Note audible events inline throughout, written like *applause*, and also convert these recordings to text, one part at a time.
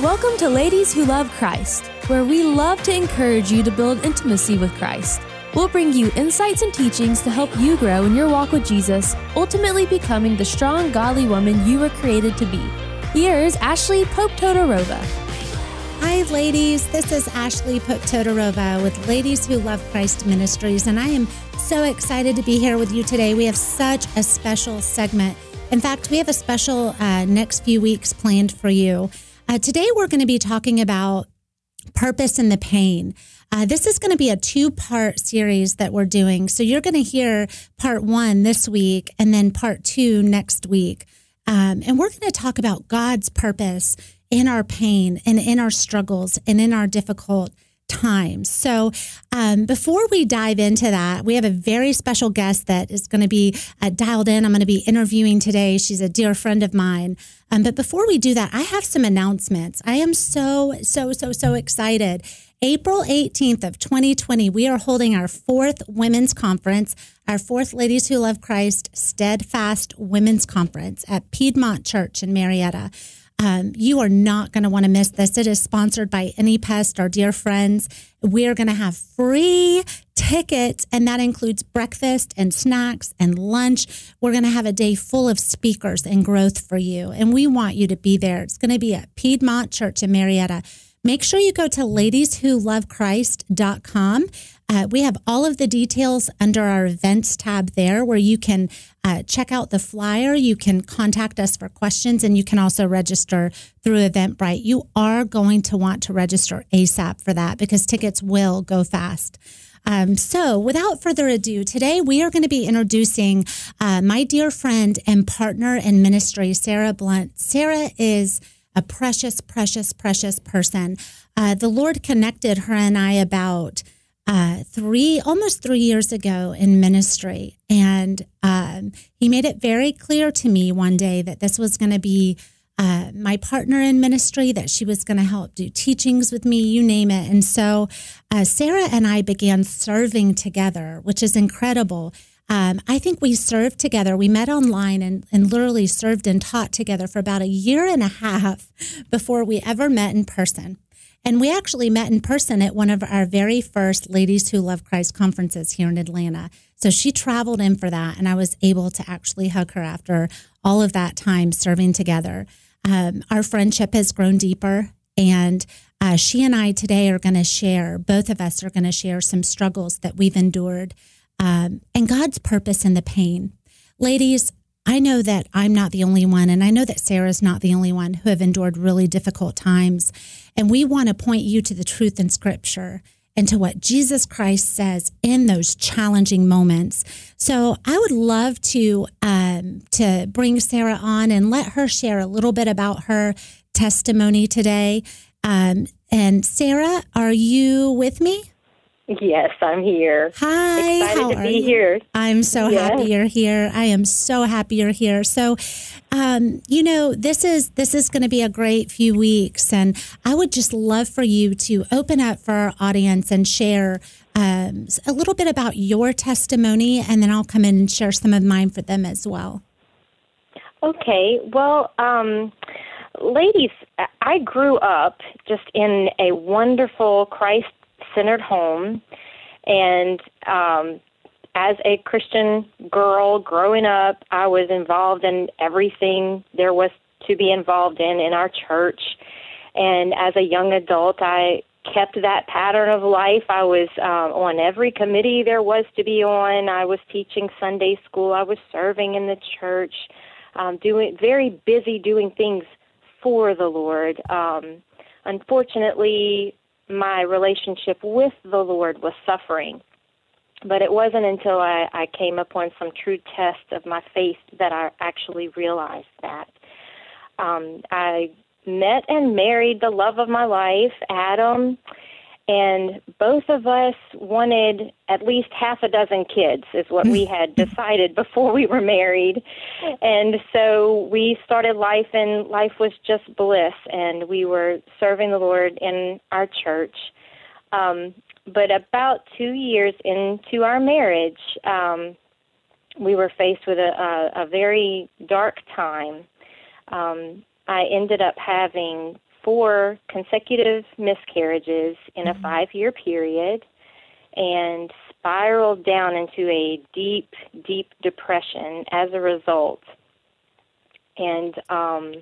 Welcome to Ladies Who Love Christ, where we love to encourage you to build intimacy with Christ. We'll bring you insights and teachings to help you grow in your walk with Jesus, ultimately becoming the strong, godly woman you were created to be. Here's Ashley Pope Todorova. Hi, ladies. This is Ashley Pope Todorova with Ladies Who Love Christ Ministries, and I am so excited to be here with you today. We have such a special segment. In fact, we have a special uh, next few weeks planned for you. Uh, today, we're going to be talking about purpose in the pain. Uh, this is going to be a two part series that we're doing. So you're going to hear part one this week and then part two next week. Um, and we're going to talk about God's purpose in our pain and in our struggles and in our difficult times. So, um, before we dive into that, we have a very special guest that is going to be uh, dialed in. I'm going to be interviewing today. She's a dear friend of mine. Um, but before we do that, I have some announcements. I am so, so, so, so excited. April 18th of 2020, we are holding our fourth women's conference, our fourth Ladies Who Love Christ Steadfast Women's Conference at Piedmont Church in Marietta. Um, you are not going to want to miss this. It is sponsored by AnyPest, our dear friends. We are going to have free tickets, and that includes breakfast and snacks and lunch. We're going to have a day full of speakers and growth for you, and we want you to be there. It's going to be at Piedmont Church in Marietta. Make sure you go to ladieswholovechrist.com. Uh, we have all of the details under our events tab there where you can uh, check out the flyer. You can contact us for questions and you can also register through Eventbrite. You are going to want to register ASAP for that because tickets will go fast. Um, so, without further ado, today we are going to be introducing uh, my dear friend and partner in ministry, Sarah Blunt. Sarah is a precious, precious, precious person. Uh, the Lord connected her and I about uh, three, almost three years ago in ministry. And um, he made it very clear to me one day that this was going to be uh, my partner in ministry, that she was going to help do teachings with me, you name it. And so uh, Sarah and I began serving together, which is incredible. Um, I think we served together. We met online and, and literally served and taught together for about a year and a half *laughs* before we ever met in person. And we actually met in person at one of our very first Ladies Who Love Christ conferences here in Atlanta. So she traveled in for that, and I was able to actually hug her after all of that time serving together. Um, our friendship has grown deeper, and uh, she and I today are going to share, both of us are going to share some struggles that we've endured um, and God's purpose in the pain. Ladies, I know that I'm not the only one, and I know that Sarah's not the only one who have endured really difficult times. And we want to point you to the truth in Scripture and to what Jesus Christ says in those challenging moments. So I would love to um, to bring Sarah on and let her share a little bit about her testimony today. Um, and Sarah, are you with me? Yes, I'm here. Hi, excited to be you? here. I'm so Yes. happy you're here. I am so happy you're here. So, um, you know, this is this is going to be a great few weeks, and I would just love for you to open up for our audience and share um, a little bit about your testimony, and then I'll come in and share some of mine for them as well. Okay, well, um, ladies, I grew up just in a wonderful Christ centered home. And um, as a Christian girl growing up, I was involved in everything there was to be involved in in our church. And as a young adult, I kept that pattern of life. I was um, on every committee there was to be on. I was teaching Sunday school. I was serving in the church, um, doing very busy doing things for the Lord. Um, unfortunately, my relationship with the Lord was suffering. But it wasn't until I, I came upon some true tests of my faith that I actually realized that. Um, I met and married the love of my life, Adam, and both of us wanted at least half a dozen kids, is what we *laughs* had decided before we were married. And so we started life, and life was just bliss, and we were serving the Lord in our church. Um, but about two years into our marriage, um, we were faced with a, a, a very dark time. Um, I ended up having four consecutive miscarriages in a five year period and spiraled down into a deep, deep depression as a result. And um,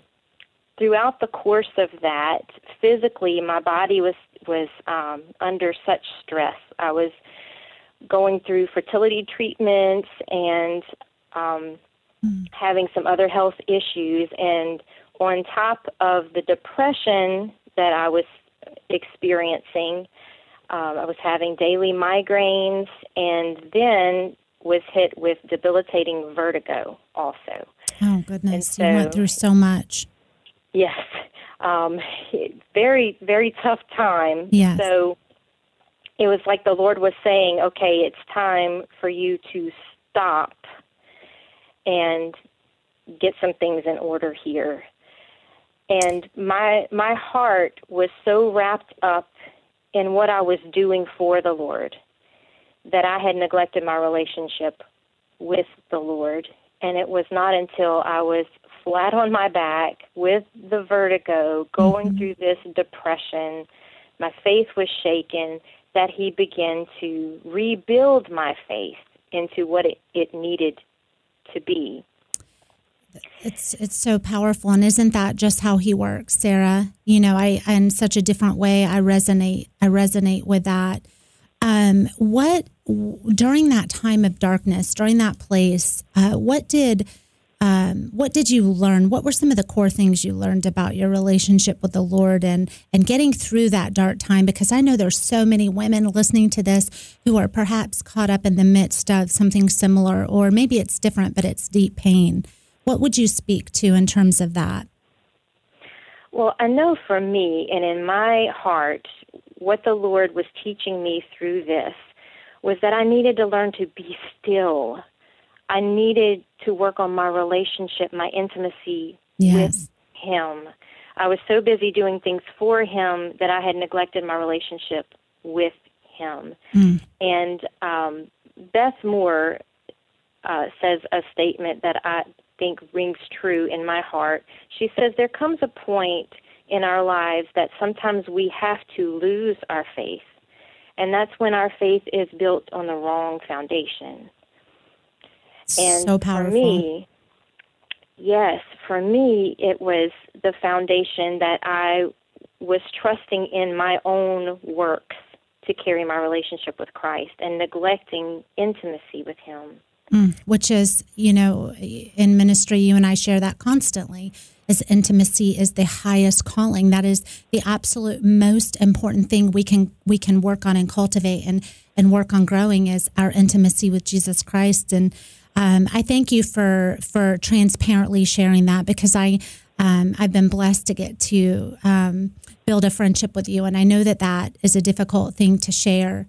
throughout the course of that, physically, my body was was um, under such stress. I was going through fertility treatments and um, mm. having some other health issues, and on top of the depression that I was experiencing, um, I was having daily migraines, and then was hit with debilitating vertigo also. Oh goodness! So, you went through so much. Yes, um, very very tough time. Yes. So it was like the Lord was saying, "Okay, it's time for you to stop and get some things in order here." And my my heart was so wrapped up in what I was doing for the Lord that I had neglected my relationship with the Lord. And it was not until I was flat on my back with the vertigo, going mm-hmm. through this depression, my faith was shaken, that He began to rebuild my faith into what it, it needed to be. It's it's so powerful, and isn't that just how he works, Sarah? You know, I in such a different way. I resonate. I resonate with that. Um, what during that time of darkness, during that place, uh, what did um, what did you learn? What were some of the core things you learned about your relationship with the Lord and and getting through that dark time? Because I know there's so many women listening to this who are perhaps caught up in the midst of something similar, or maybe it's different, but it's deep pain. What would you speak to in terms of that? Well, I know for me and in my heart, what the Lord was teaching me through this was that I needed to learn to be still. I needed to work on my relationship, my intimacy yes. with Him. I was so busy doing things for Him that I had neglected my relationship with Him. Mm. And um, Beth Moore uh, says a statement that I think rings true in my heart. She says there comes a point in our lives that sometimes we have to lose our faith. And that's when our faith is built on the wrong foundation. And so powerful. for me, yes, for me, it was the foundation that I was trusting in my own works to carry my relationship with Christ and neglecting intimacy with Him. Mm, which is, you know, in ministry, you and I share that constantly. As intimacy is the highest calling. That is the absolute most important thing we can we can work on and cultivate and and work on growing is our intimacy with Jesus Christ. And um, I thank you for for transparently sharing that because I um, I've been blessed to get to um, build a friendship with you, and I know that that is a difficult thing to share.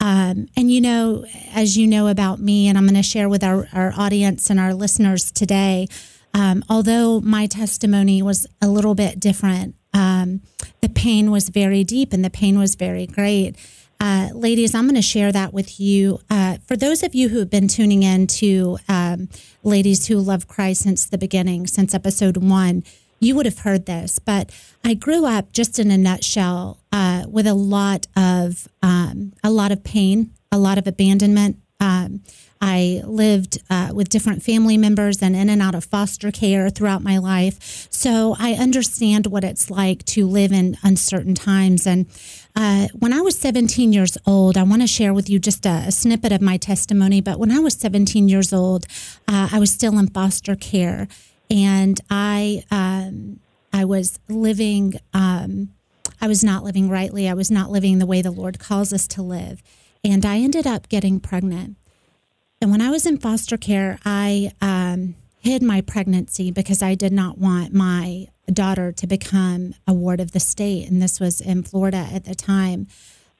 Um, and you know, as you know about me, and I'm going to share with our, our audience and our listeners today, um, although my testimony was a little bit different, um, the pain was very deep and the pain was very great. Uh, ladies, I'm going to share that with you. Uh, for those of you who have been tuning in to um, Ladies Who Love Christ since the beginning, since episode one, you would have heard this, but I grew up just in a nutshell uh, with a lot of um, a lot of pain, a lot of abandonment. Um, I lived uh, with different family members and in and out of foster care throughout my life, so I understand what it's like to live in uncertain times. And uh, when I was 17 years old, I want to share with you just a, a, snippet of my testimony. But when I was 17 years old, uh, I was still in foster care and I um, I was living um, I was not living rightly. I was not living the way the Lord calls us to live, and I ended up getting pregnant. And when I was in foster care, I um, hid my pregnancy because I did not want my daughter to become a ward of the state, and this was in Florida at the time.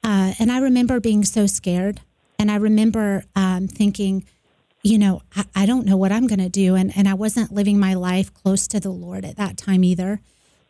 Uh, and I remember being so scared, and I remember um, thinking you know, I, I don't know what I'm going to do. And, and I wasn't living my life close to the Lord at that time either.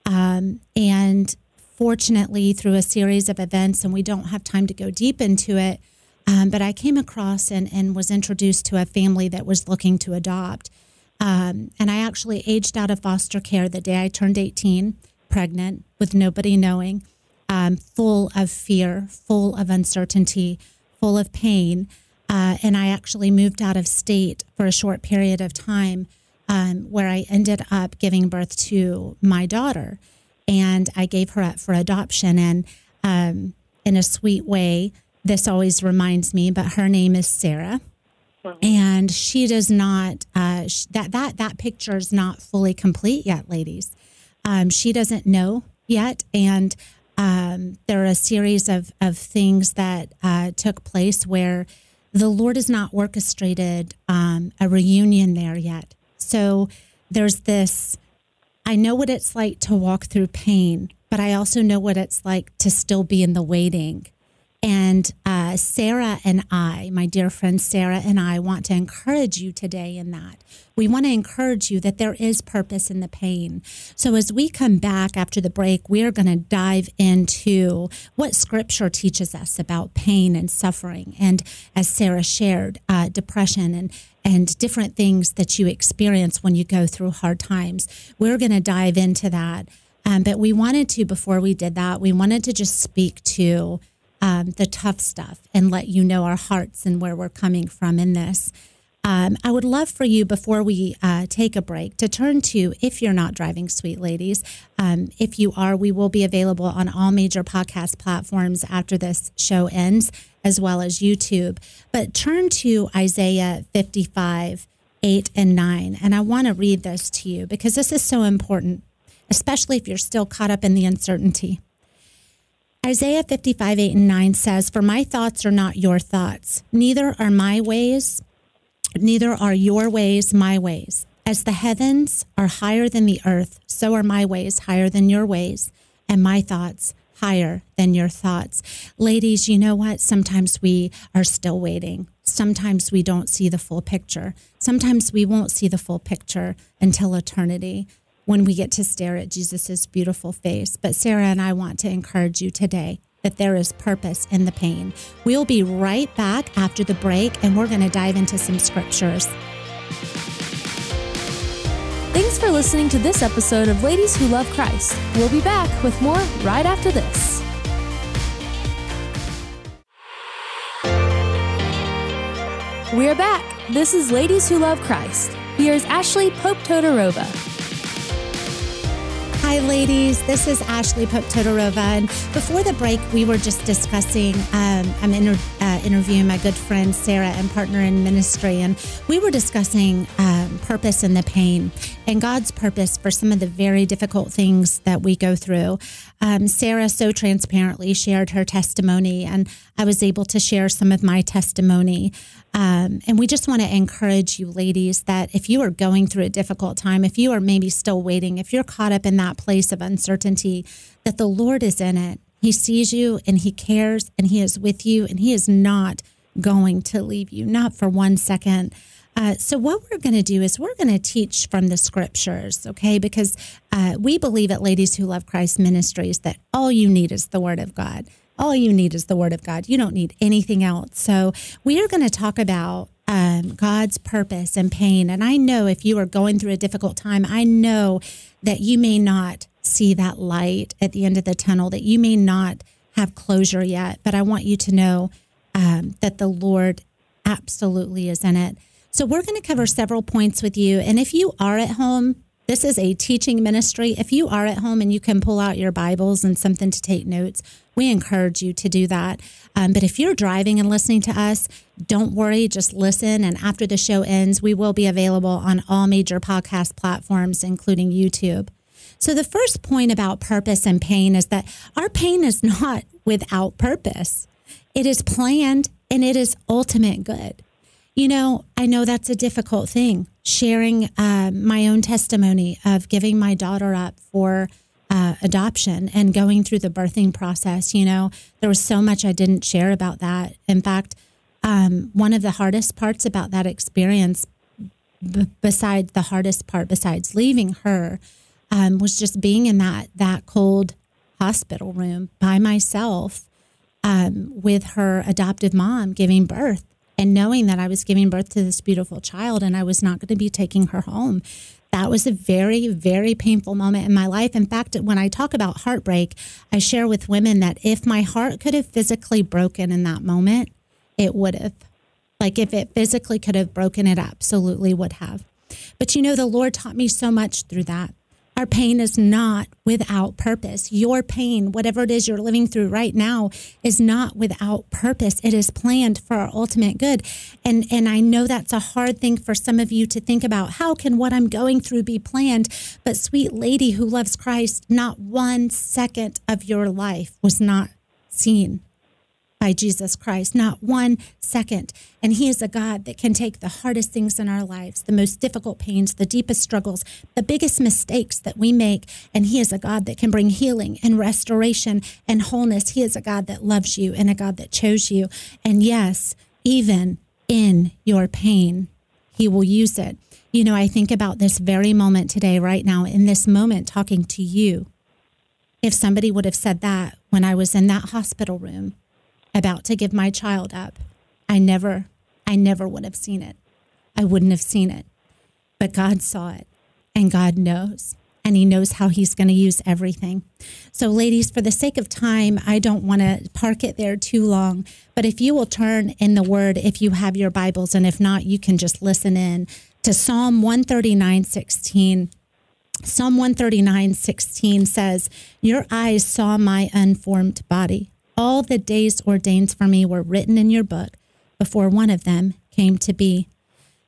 Um, and fortunately, through a series of events, and we don't have time to go deep into it, um, but I came across and, and was introduced to a family that was looking to adopt. Um, and I actually aged out of foster care the day I turned 18. pregnant with nobody knowing, um, full of fear, full of uncertainty, full of pain. Uh, and I actually moved out of state for a short period of time um, where I ended up giving birth to my daughter. And I gave her up for adoption. And um, in a sweet way, this always reminds me, but her name is Sarah. And she does not, uh, sh- that, that, that picture is not fully complete yet, ladies. Um, she doesn't know yet. And um, there are a series of, of things that uh, took place where the Lord has not orchestrated um, a reunion there yet. So there's this I know what it's like to walk through pain, but I also know what it's like to still be in the waiting. And uh, Sarah and I, my dear friend Sarah and I, want to encourage you today in that. We want to encourage you that there is purpose in the pain. So, as we come back after the break, we are going to dive into what scripture teaches us about pain and suffering. And as Sarah shared, uh, depression and and different things that you experience when you go through hard times. We're going to dive into that. Um, but we wanted to, before we did that, we wanted to just speak to um, the tough stuff and let you know our hearts and where we're coming from in this. Um, I would love for you, before we uh, take a break, to turn to, if you're not driving, sweet ladies, um, if you are, we will be available on all major podcast platforms after this show ends, as well as YouTube. But turn to Isaiah 55, 8 and 9. And I want to read this to you because this is so important, especially if you're still caught up in the uncertainty. Isaiah 55, 8 and 9 says, For my thoughts are not your thoughts, neither are my ways, neither are your ways my ways. As the heavens are higher than the earth, so are my ways higher than your ways, and my thoughts higher than your thoughts. Ladies, you know what? Sometimes we are still waiting. Sometimes we don't see the full picture. Sometimes we won't see the full picture until eternity when we get to stare at Jesus' beautiful face. But Sarah and I want to encourage you today that there is purpose in the pain. We'll be right back after the break and we're going to dive into some scriptures. Thanks for listening to this episode of Ladies Who Love Christ. We'll be back with more right after this. We're back. This is Ladies Who Love Christ. Here's Ashley Pope Todorova. Hi, ladies. This is Ashley Pope Todorova. And before the break, we were just discussing, um, I'm inter- uh, interviewing my good friend Sarah and partner in ministry. And we were discussing um, purpose and the pain and God's purpose for some of the very difficult things that we go through. Um, Sarah so transparently shared her testimony, and I was able to share some of my testimony. Um, and we just want to encourage you, ladies, that if you are going through a difficult time, if you are maybe still waiting, if you're caught up in that place of uncertainty, that the Lord is in it. He sees you and He cares and He is with you and He is not going to leave you, not for one second. Uh, so, what we're going to do is we're going to teach from the scriptures, okay? Because uh, we believe at Ladies Who Love Christ Ministries that all you need is the Word of God. All you need is the Word of God. You don't need anything else. So, we are going to talk about um, God's purpose and pain. And I know if you are going through a difficult time, I know that you may not see that light at the end of the tunnel, that you may not have closure yet. But I want you to know um, that the Lord absolutely is in it. So, we're going to cover several points with you. And if you are at home, this is a teaching ministry. If you are at home and you can pull out your Bibles and something to take notes, we encourage you to do that. Um, but if you're driving and listening to us, don't worry, just listen. And after the show ends, we will be available on all major podcast platforms, including YouTube. So, the first point about purpose and pain is that our pain is not without purpose, it is planned and it is ultimate good. You know, I know that's a difficult thing, sharing uh, my own testimony of giving my daughter up for uh, adoption and going through the birthing process. You know, there was so much I didn't share about that. In fact, um, one of the hardest parts about that experience, b- besides the hardest part, besides leaving her, um, was just being in that that cold hospital room by myself um, with her adoptive mom giving birth and knowing that I was giving birth to this beautiful child and I was not going to be taking her home. That was a very, very painful moment in my life. In fact, when I talk about heartbreak, I share with women that if my heart could have physically broken in that moment, it would have. Like if it physically could have broken, it absolutely would have. But you know, the Lord taught me so much through that. Our pain is not without purpose. Your pain, whatever it is you're living through right now, is not without purpose. It is planned for our ultimate good. And and I know that's a hard thing for some of you to think about. How can what I'm going through be planned? But sweet lady who loves Christ, not one second of your life was not seen by Jesus Christ, not one second. And He is a God that can take the hardest things in our lives, the most difficult pains, the deepest struggles, the biggest mistakes that we make. And He is a God that can bring healing and restoration and wholeness. He is a God that loves you and a God that chose you. And yes, even in your pain, He will use it. You know, I think about this very moment today, right now, in this moment, talking to you. If somebody would have said that when I was in that hospital room, about to give my child up, I never, I never would have seen it. I wouldn't have seen it. But God saw it and God knows and he knows how he's going to use everything. So, ladies, for the sake of time, I don't want to park it there too long. But if you will turn in the word, if you have your Bibles, and if not, you can just listen in to Psalm 139 16. Psalm 139 16 says, Your eyes saw my unformed body. All the days ordained for me were written in your book before one of them came to be.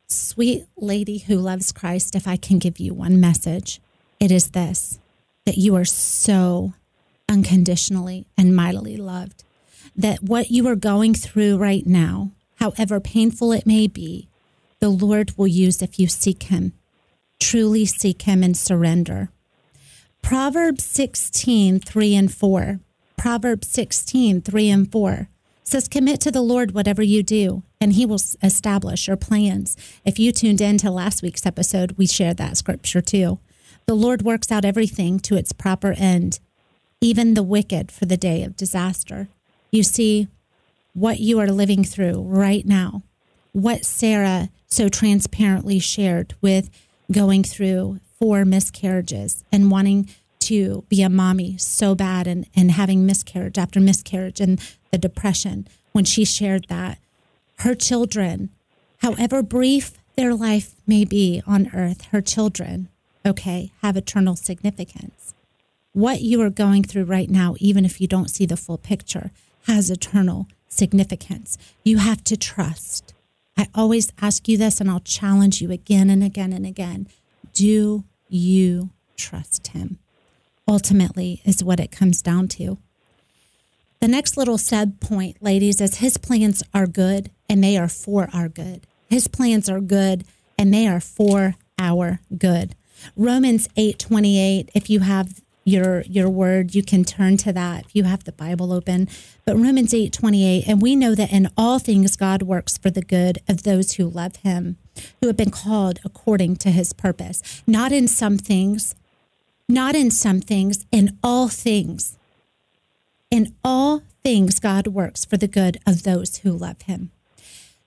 Sweet lady who loves Christ, if I can give you one message, it is this that you are so unconditionally and mightily loved. That what you are going through right now, however painful it may be, the Lord will use if you seek Him. Truly seek Him and surrender. Proverbs 16, 3 and 4 Proverbs 16, 3 and 4 says, Commit to the Lord whatever you do, and he will establish your plans. If you tuned in to last week's episode, we shared that scripture too. The Lord works out everything to its proper end, even the wicked for the day of disaster. You see, what you are living through right now, what Sarah so transparently shared with going through four miscarriages and wanting to be a mommy so bad and, and having miscarriage after miscarriage and the depression when she shared that her children, however brief their life may be on earth, her children, okay, have eternal significance. What you are going through right now, even if you don't see the full picture, has eternal significance. You have to trust. I always ask you this, and I'll challenge you again and again and again. Do you trust him? Ultimately is what it comes down to. The next little sub point, ladies, is his plans are good and they are for our good. His plans are good and they are for our good. Romans 8:28, if you have your your word, you can turn to that if you have the Bible open. But Romans 8:28, and we know that in all things God works for the good of those who love him, who have been called according to his purpose. Not in some things, not in some things, in all things. In all things, God works for the good of those who love him.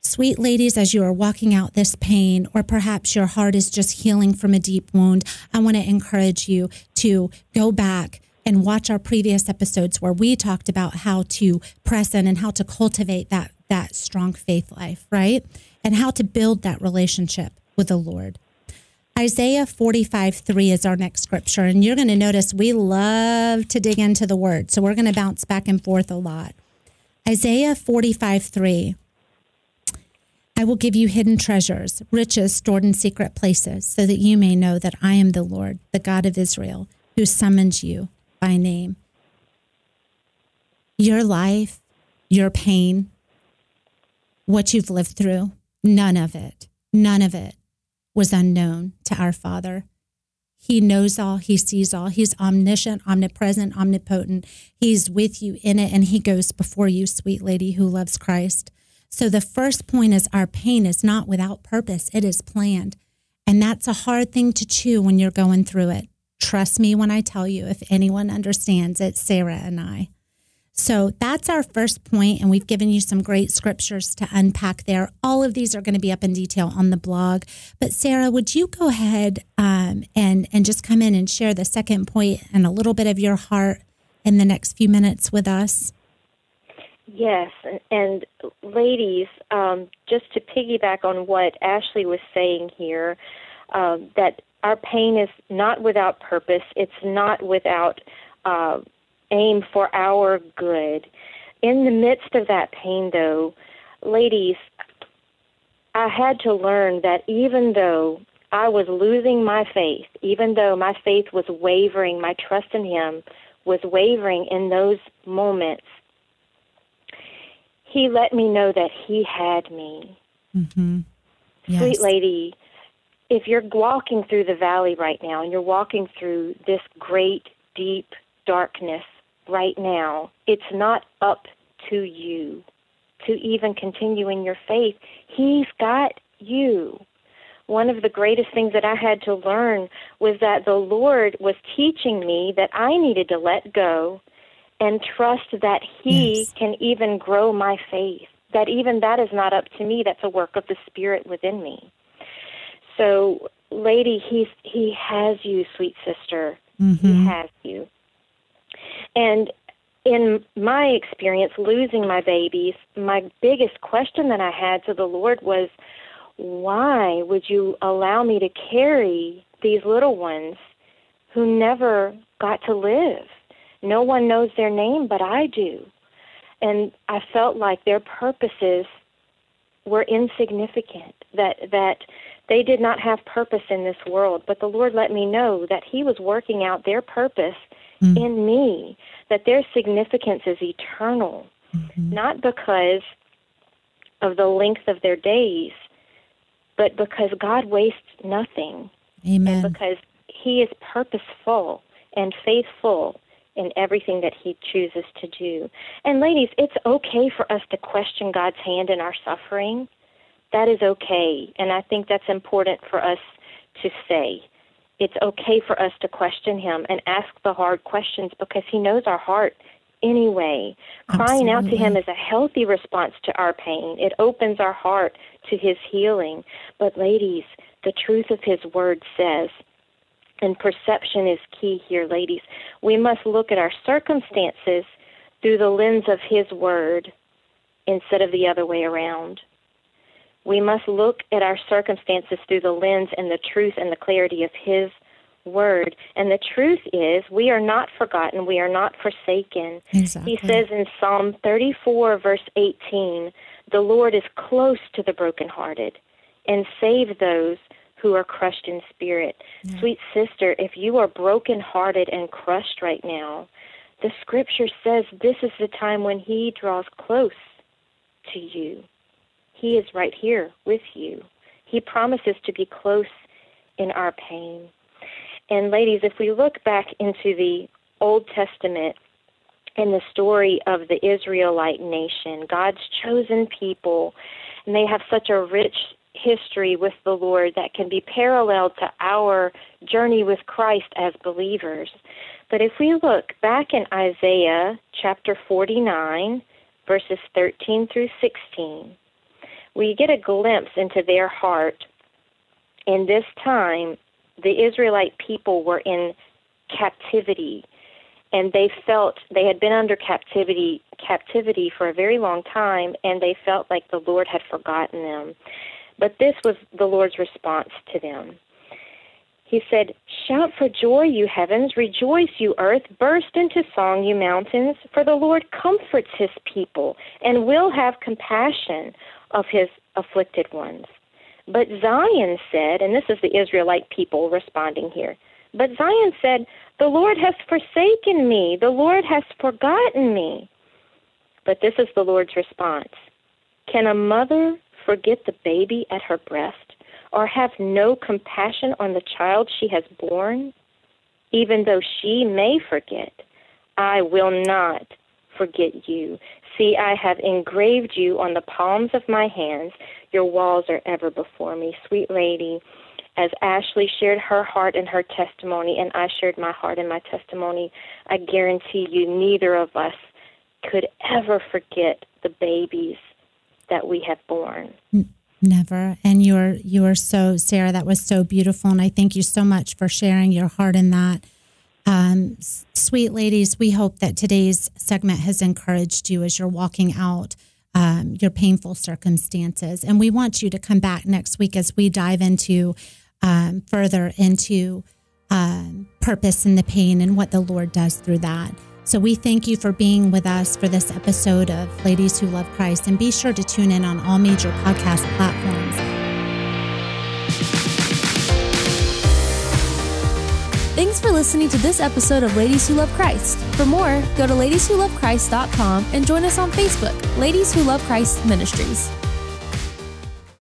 Sweet ladies, as you are walking out this pain, or perhaps your heart is just healing from a deep wound, I want to encourage you to go back and watch our previous episodes where we talked about how to press in and how to cultivate that, that strong faith life, right? And how to build that relationship with the Lord. Isaiah 45 3 is our next scripture. And you're going to notice we love to dig into the word. So we're going to bounce back and forth a lot. Isaiah 45 3. I will give you hidden treasures, riches stored in secret places, so that you may know that I am the Lord, the God of Israel, who summons you by name. Your life, your pain, what you've lived through, none of it, none of it was unknown to our Father. He knows all, He sees all. He's omniscient, omnipresent, omnipotent. He's with you in it, and He goes before you, sweet lady who loves Christ. So the first point is our pain is not without purpose, it is planned. And that's a hard thing to chew when you're going through it. Trust me when I tell you, if anyone understands, it, Sarah and I. So that's our first point, and we've given you some great scriptures to unpack there. All of these are going to be up in detail on the blog. But Sarah, would you go ahead um, and and just come in and share the second point and a little bit of your heart in the next few minutes with us? Yes, and, ladies, um, just to piggyback on what Ashley was saying here, um, that our pain is not without purpose. It's not without uh, aim for our good. In the midst of that pain, though, ladies, I had to learn that even though I was losing my faith, even though my faith was wavering, my trust in Him was wavering in those moments, He let me know that He had me. Mm-hmm. Yes. Sweet lady, if you're walking through the valley right now and you're walking through this great, deep darkness right now, it's not up to you to even continue in your faith. He's got you. One of the greatest things that I had to learn was that the Lord was teaching me that I needed to let go and trust that He yes. can even grow my faith. That even that is not up to me, that's a work of the Spirit within me. So, lady, he's he has you, sweet sister. Mm-hmm. He has you. And in my experience losing my babies, my biggest question that I had to the Lord was, why would you allow me to carry these little ones who never got to live? No one knows their name, but I do. And I felt like their purposes were insignificant, that, that they did not have purpose in this world. But the Lord let me know that He was working out their purpose mm. in me, that their significance is eternal, mm-hmm. not because of the length of their days, but because God wastes nothing. Amen. And because He is purposeful and faithful in everything that He chooses to do. And ladies, it's okay for us to question God's hand in our suffering. That is okay. And I think that's important for us to say it's okay for us to question him and ask the hard questions because he knows our heart anyway. Absolutely. Crying out to him is a healthy response to our pain. It opens our heart to his healing. But ladies, the truth of his word says, and perception is key here, ladies, we must look at our circumstances through the lens of his word instead of the other way around. We must look at our circumstances through the lens and the truth and the clarity of His Word. And the truth is, we are not forgotten. We are not forsaken. Exactly. He says in Psalm 34, verse 18, the Lord is close to the brokenhearted and save those who are crushed in spirit. Yeah. Sweet sister, if you are brokenhearted and crushed right now, the scripture says this is the time when He draws close to you. He is right here with you. He promises to be close in our pain. And ladies, if we look back into the Old Testament and the story of the Israelite nation, God's chosen people, and they have such a rich history with the Lord that can be paralleled to our journey with Christ as believers. But if we look back in Isaiah chapter 49, verses 13 through 16, we get a glimpse into their heart. In this time, the Israelite people were in captivity and they felt they had been under captivity captivity for a very long time and they felt like the Lord had forgotten them. But this was the Lord's response to them. He said, Shout for joy, you heavens, rejoice, you earth, burst into song, you mountains, for the Lord comforts his people and will have compassion of his afflicted ones. But Zion said, and this is the Israelite people responding here, but Zion said, The Lord has forsaken me, the Lord has forgotten me. But this is the Lord's response Can a mother forget the baby at her breast, or have no compassion on the child she has borne? Even though she may forget, I will not forget you. See, I have engraved you on the palms of my hands. Your walls are ever before me. Sweet lady, as Ashley shared her heart and her testimony, and I shared my heart and my testimony, I guarantee you neither of us could ever forget the babies that we have born. Never. And you're you are so Sarah. That was so beautiful, and I thank you so much for sharing your heart in that. Um, sweet ladies, we hope that today's segment has encouraged you as you're walking out um, your painful circumstances, and we want you to come back next week as we dive into um, further into um, purpose in the pain and what the Lord does through that. So we thank you for being with us for this episode of Ladies Who Love Christ. And be sure to tune in on all major podcast platforms. Thanks for listening to this episode of Ladies Who Love Christ. For more, go to ladieswholovechrist.com and join us on Facebook, Ladies Who Love Christ Ministries.